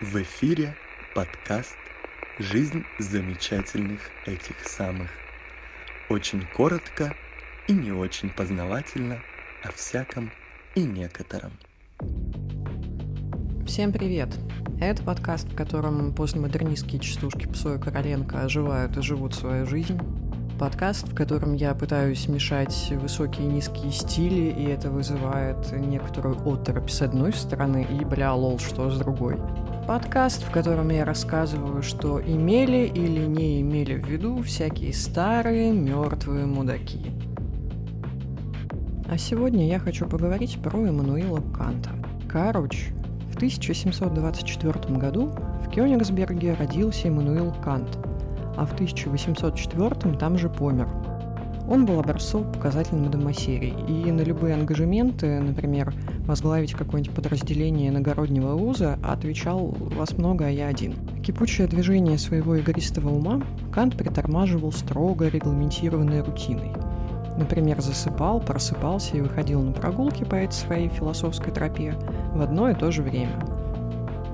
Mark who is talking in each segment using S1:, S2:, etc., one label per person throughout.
S1: В эфире подкаст «Жизнь замечательных этих самых». Очень коротко и не очень познавательно о всяком и некотором.
S2: Всем привет! Это подкаст, в котором постмодернистские частушки Псоя Короленко оживают и живут свою жизнь. Подкаст, в котором я пытаюсь мешать высокие и низкие стили, и это вызывает некоторую оторопь с одной стороны и бля лол что с другой. Подкаст, в котором я рассказываю, что имели или не имели в виду всякие старые мертвые мудаки. А сегодня я хочу поговорить про Эммануила Канта. Короче, в 1724 году в Кёнигсберге родился Эммануил Кант, а в 1804 там же помер – он был образцово-показательным домосерий, и на любые ангажементы, например, возглавить какое-нибудь подразделение иногороднего вуза, отвечал «Вас много, а я один». Кипучее движение своего игристого ума Кант притормаживал строго регламентированной рутиной. Например, засыпал, просыпался и выходил на прогулки по этой своей философской тропе в одно и то же время –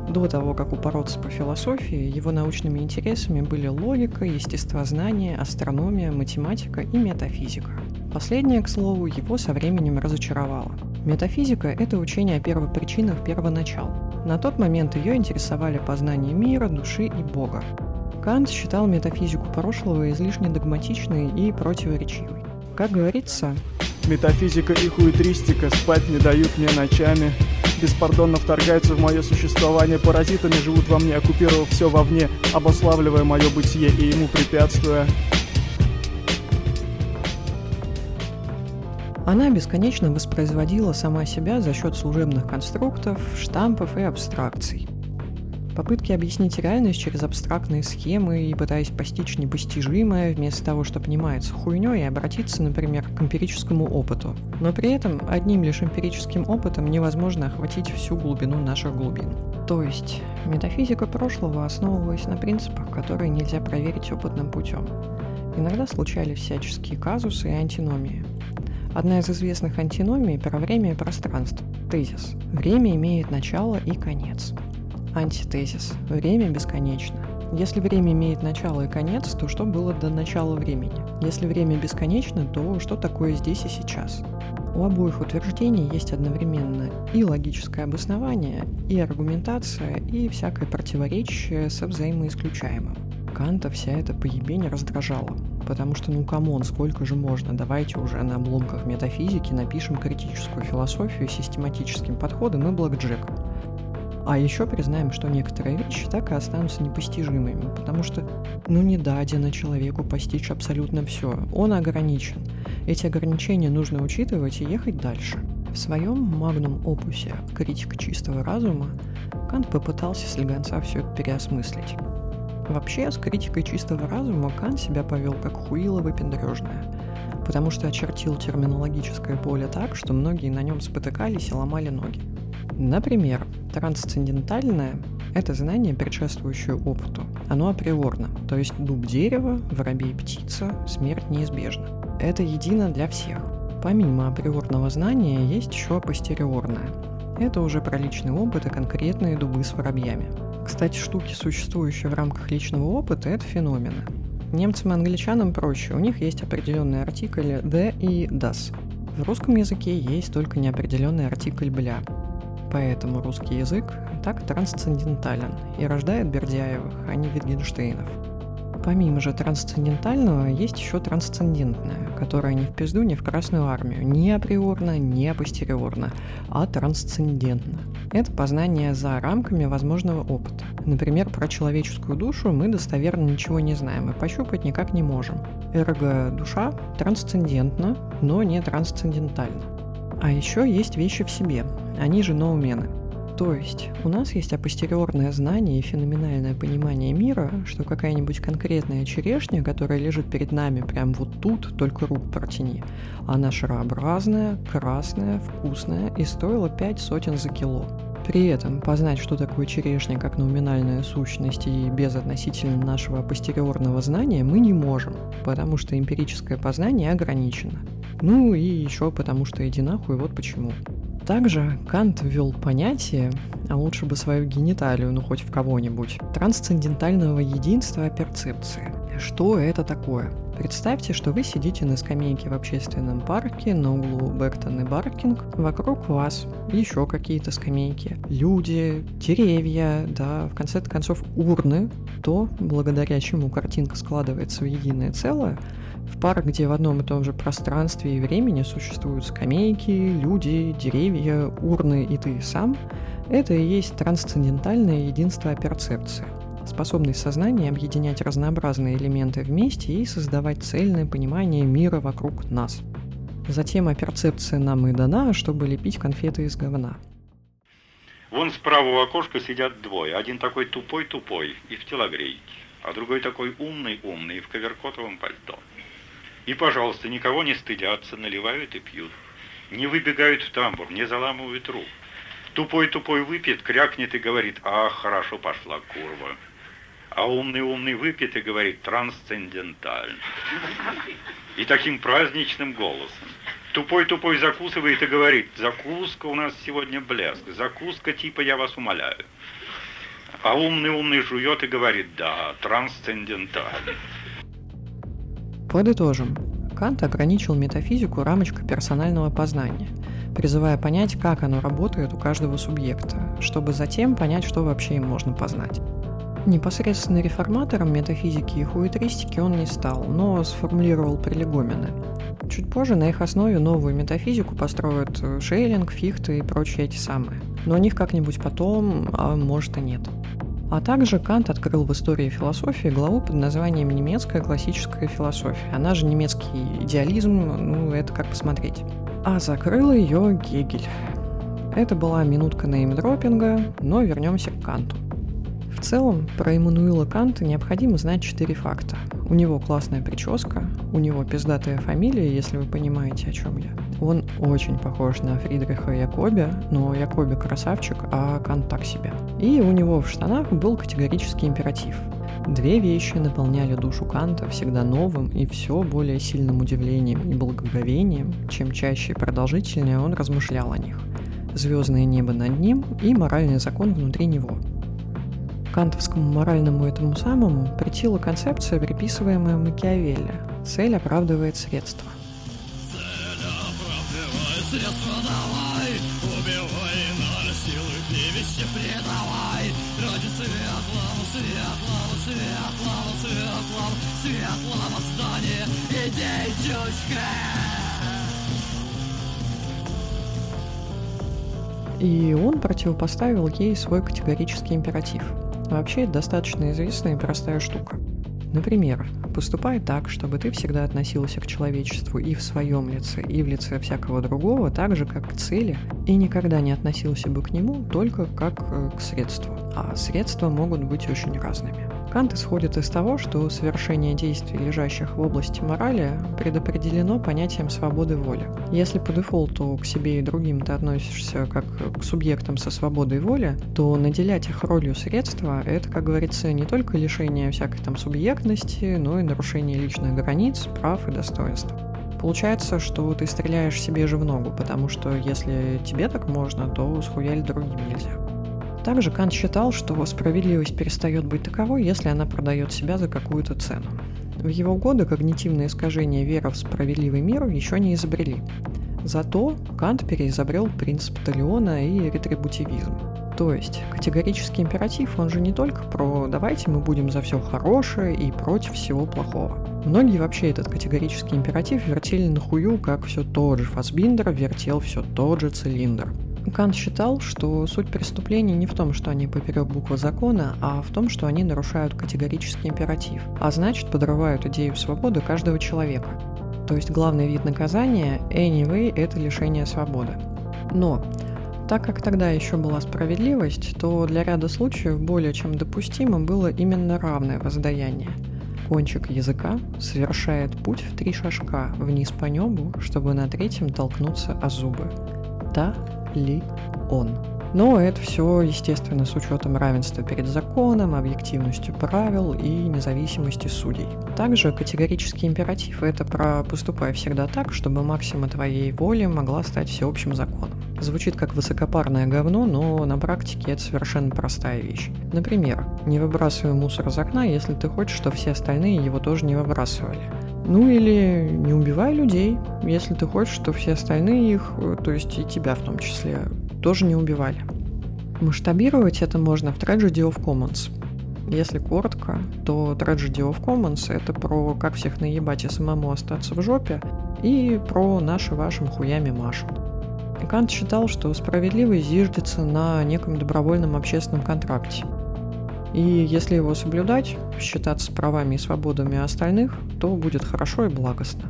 S2: до того, как упороться по философии, его научными интересами были логика, естествознание, астрономия, математика и метафизика. Последнее, к слову, его со временем разочаровало. Метафизика – это учение о первопричинах первоначал. На тот момент ее интересовали познание мира, души и Бога. Кант считал метафизику прошлого излишне догматичной и противоречивой. Как говорится,
S3: «Метафизика и хуетристика спать не дают мне ночами, беспардонно вторгаются в мое существование паразитами, живут во мне, оккупировав все вовне, обославливая мое бытие и ему препятствуя.
S2: Она бесконечно воспроизводила сама себя за счет служебных конструктов, штампов и абстракций. Попытки объяснить реальность через абстрактные схемы и пытаясь постичь непостижимое, вместо того, что понимается хуйней, и обратиться, например, к эмпирическому опыту. Но при этом одним лишь эмпирическим опытом невозможно охватить всю глубину наших глубин. То есть метафизика прошлого основывалась на принципах, которые нельзя проверить опытным путем. Иногда случались всяческие казусы и антиномии. Одна из известных антиномий про время и пространство. Тезис. Время имеет начало и конец. Антитезис. Время бесконечно. Если время имеет начало и конец, то что было до начала времени? Если время бесконечно, то что такое здесь и сейчас? У обоих утверждений есть одновременно и логическое обоснование, и аргументация, и всякое противоречие со взаимоисключаемым. Канта вся эта поебень раздражала, потому что ну come on, сколько же можно, давайте уже на обломках метафизики напишем критическую философию систематическим подходом и блэкджеком. А еще признаем, что некоторые вещи так и останутся непостижимыми, потому что, ну, не дадено человеку постичь абсолютно все. Он ограничен. Эти ограничения нужно учитывать и ехать дальше. В своем magnum opus е «Критика чистого разума» Кант попытался слегонца все переосмыслить. Вообще, с критикой чистого разума Кант себя повел как хуило выпендрежное, потому что очертил терминологическое поле так, что многие на нем спотыкались и ломали ноги. Например, трансцендентальное – это знание, предшествующее опыту. Оно априорно, то есть дуб дерева, воробей птица, смерть неизбежна. Это едино для всех. Помимо априорного знания есть еще постериорное. Это уже про личный опыт и конкретные дубы с воробьями. Кстати, штуки, существующие в рамках личного опыта, это феномены. Немцам и англичанам проще, у них есть определенные артикли «the» и «das». В русском языке есть только неопределенный артикль «бля», Поэтому русский язык так трансцендентален и рождает Бердяевых, а не Витгенштейнов. Помимо же трансцендентального, есть еще трансцендентное, которое не в пизду, не в Красную Армию, не априорно, не апостериорно, а трансцендентно. Это познание за рамками возможного опыта. Например, про человеческую душу мы достоверно ничего не знаем и пощупать никак не можем. Эрго душа трансцендентна, но не трансцендентальна. А еще есть вещи в себе, они же ноумены. То есть у нас есть апостериорное знание и феноменальное понимание мира, что какая-нибудь конкретная черешня, которая лежит перед нами прям вот тут, только рук протяни, она шарообразная, красная, вкусная и стоила пять сотен за кило. При этом познать, что такое черешня как номинальная сущность и без относительно нашего постериорного знания мы не можем, потому что эмпирическое познание ограничено. Ну и еще потому что иди нахуй, вот почему. Также Кант ввел понятие, а лучше бы свою гениталию, ну хоть в кого-нибудь, трансцендентального единства перцепции. Что это такое? Представьте, что вы сидите на скамейке в общественном парке на углу Бертон и Баркинг. Вокруг вас еще какие-то скамейки, люди, деревья, да, в конце концов урны, то, благодаря чему картинка складывается в единое целое, в парк, где в одном и том же пространстве и времени существуют скамейки, люди, деревья, урны и ты сам, это и есть трансцендентальное единство перцепции – способный сознание объединять разнообразные элементы вместе и создавать цельное понимание мира вокруг нас. Затем а перцепция нам и дана, чтобы лепить конфеты из говна.
S4: Вон справа у окошка сидят двое. Один такой тупой-тупой и в телогрейке, а другой такой умный-умный и в коверкотовом пальто. И, пожалуйста, никого не стыдятся, наливают и пьют. Не выбегают в тамбур, не заламывают рук. Тупой-тупой выпьет, крякнет и говорит, ах, хорошо пошла курва а умный-умный выпьет и говорит трансцендентально. И таким праздничным голосом. Тупой-тупой закусывает и говорит, закуска у нас сегодня блеск, закуска типа я вас умоляю. А умный-умный жует и говорит, да, трансцендентально.
S2: Подытожим. Кант ограничил метафизику рамочкой персонального познания, призывая понять, как оно работает у каждого субъекта, чтобы затем понять, что вообще им можно познать. Непосредственно реформатором метафизики и хуитристики он не стал, но сформулировал прилегомены. Чуть позже на их основе новую метафизику построят э, Шейлинг, Фихте и прочие эти самые. Но о них как-нибудь потом, а может и нет. А также Кант открыл в истории философии главу под названием «Немецкая классическая философия». Она же немецкий идеализм, ну это как посмотреть. А закрыл ее Гегель. Это была минутка неймдропинга, но вернемся к Канту. В целом, про Эммануила Канта необходимо знать четыре факта. У него классная прическа, у него пиздатая фамилия, если вы понимаете, о чем я. Он очень похож на Фридриха Якоби, но Якоби красавчик, а Кант так себе. И у него в штанах был категорический императив. Две вещи наполняли душу Канта всегда новым и все более сильным удивлением и благоговением, чем чаще и продолжительнее он размышлял о них. Звездное небо над ним и моральный закон внутри него – кантовскому моральному этому самому притила концепция, приписываемая Макиавелли. Цель оправдывает средства. Цель оправдывает средства, давай, убивай, насилуй, клевище предавай. Ради светлого, светлого, светлого, светлого, светлого здания, идей чушка. И он противопоставил ей свой категорический императив – Вообще, это достаточно известная и простая штука. Например, поступай так, чтобы ты всегда относился к человечеству и в своем лице, и в лице всякого другого, так же, как к цели, и никогда не относился бы к нему только как э, к средству. А средства могут быть очень разными. Кант исходит из того, что совершение действий, лежащих в области морали, предопределено понятием свободы воли. Если по дефолту к себе и другим ты относишься как к субъектам со свободой воли, то наделять их ролью средства – это, как говорится, не только лишение всякой там субъектности, но и нарушение личных границ, прав и достоинств. Получается, что ты стреляешь себе же в ногу, потому что если тебе так можно, то схуялить другим нельзя. Также Кант считал, что справедливость перестает быть таковой, если она продает себя за какую-то цену. В его годы когнитивное искажение веры в справедливый мир еще не изобрели. Зато Кант переизобрел принцип Талиона и ретрибутивизм. То есть категорический императив, он же не только про «давайте мы будем за все хорошее и против всего плохого». Многие вообще этот категорический императив вертели на хую, как все тот же Фасбиндер вертел все тот же цилиндр. Кант считал, что суть преступлений не в том, что они поперек буквы закона, а в том, что они нарушают категорический императив, а значит подрывают идею свободы каждого человека. То есть главный вид наказания anyway – это лишение свободы. Но так как тогда еще была справедливость, то для ряда случаев более чем допустимо было именно равное воздаяние. Кончик языка совершает путь в три шажка вниз по небу, чтобы на третьем толкнуться о зубы. Да ли он. Но это все, естественно, с учетом равенства перед законом, объективностью правил и независимости судей. Также категорический императив – это про «поступай всегда так, чтобы максима твоей воли могла стать всеобщим законом». Звучит как высокопарное говно, но на практике это совершенно простая вещь. Например, не выбрасывай мусор из окна, если ты хочешь, чтобы все остальные его тоже не выбрасывали. Ну или не убивай людей, если ты хочешь, чтобы все остальные их, то есть и тебя в том числе, тоже не убивали. Масштабировать это можно в Tragedy of Commons. Если коротко, то Tragedy of Commons — это про как всех наебать и самому остаться в жопе, и про наши вашим хуями Машу. Кант считал, что справедливость зиждется на неком добровольном общественном контракте. И если его соблюдать, считаться правами и свободами остальных, то будет хорошо и благостно.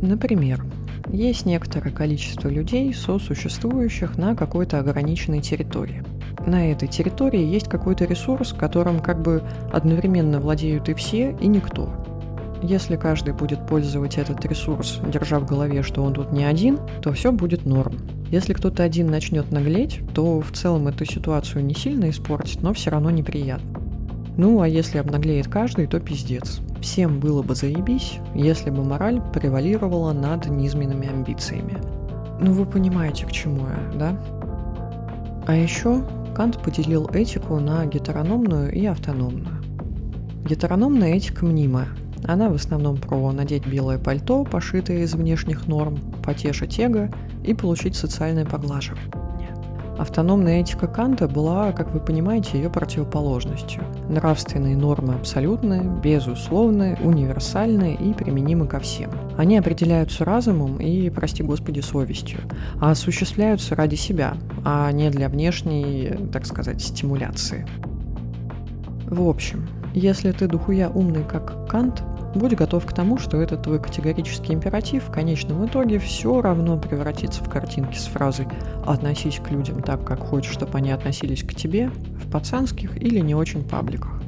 S2: Например, есть некоторое количество людей, сосуществующих на какой-то ограниченной территории. На этой территории есть какой-то ресурс, которым как бы одновременно владеют и все, и никто – если каждый будет пользовать этот ресурс, держа в голове, что он тут не один, то все будет норм. Если кто-то один начнет наглеть, то в целом эту ситуацию не сильно испортит, но все равно неприятно. Ну, а если обнаглеет каждый, то пиздец. Всем было бы заебись, если бы мораль превалировала над низменными амбициями. Ну, вы понимаете, к чему я, да? А еще Кант поделил этику на гетерономную и автономную. Гетерономная этика мнимая, она в основном про надеть белое пальто, пошитое из внешних норм, потешить эго и получить социальное поглаживание. Автономная этика Канта была, как вы понимаете, ее противоположностью. Нравственные нормы абсолютные, безусловные, универсальные и применимы ко всем. Они определяются разумом и, прости господи, совестью, а осуществляются ради себя, а не для внешней, так сказать, стимуляции. В общем, если ты духуя умный как Кант, Будь готов к тому, что этот твой категорический императив в конечном итоге все равно превратится в картинки с фразой «относись к людям так, как хочешь, чтобы они относились к тебе» в пацанских или не очень пабликах.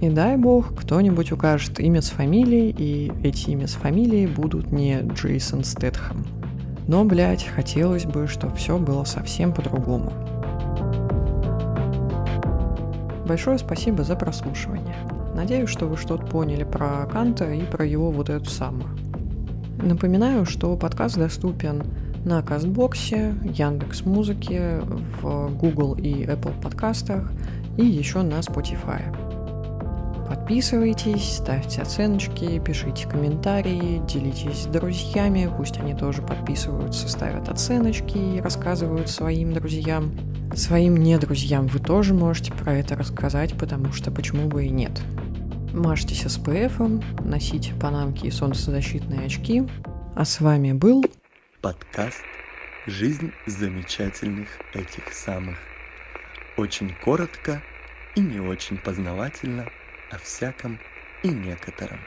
S2: И дай бог, кто-нибудь укажет имя с фамилией, и эти имя с фамилией будут не Джейсон Стэтхэм. Но, блядь, хотелось бы, чтобы все было совсем по-другому. Большое спасибо за прослушивание. Надеюсь, что вы что-то поняли про Канта и про его вот эту самую. Напоминаю, что подкаст доступен на Кастбоксе, Яндекс Музыке, в Google и Apple подкастах и еще на Spotify. Подписывайтесь, ставьте оценочки, пишите комментарии, делитесь с друзьями, пусть они тоже подписываются, ставят оценочки и рассказывают своим друзьям. Своим недрузьям вы тоже можете про это рассказать, потому что почему бы и нет. Мажьтесь SPF, носите панамки и солнцезащитные очки. А с вами был
S1: подкаст «Жизнь замечательных этих самых». Очень коротко и не очень познавательно о всяком и некотором.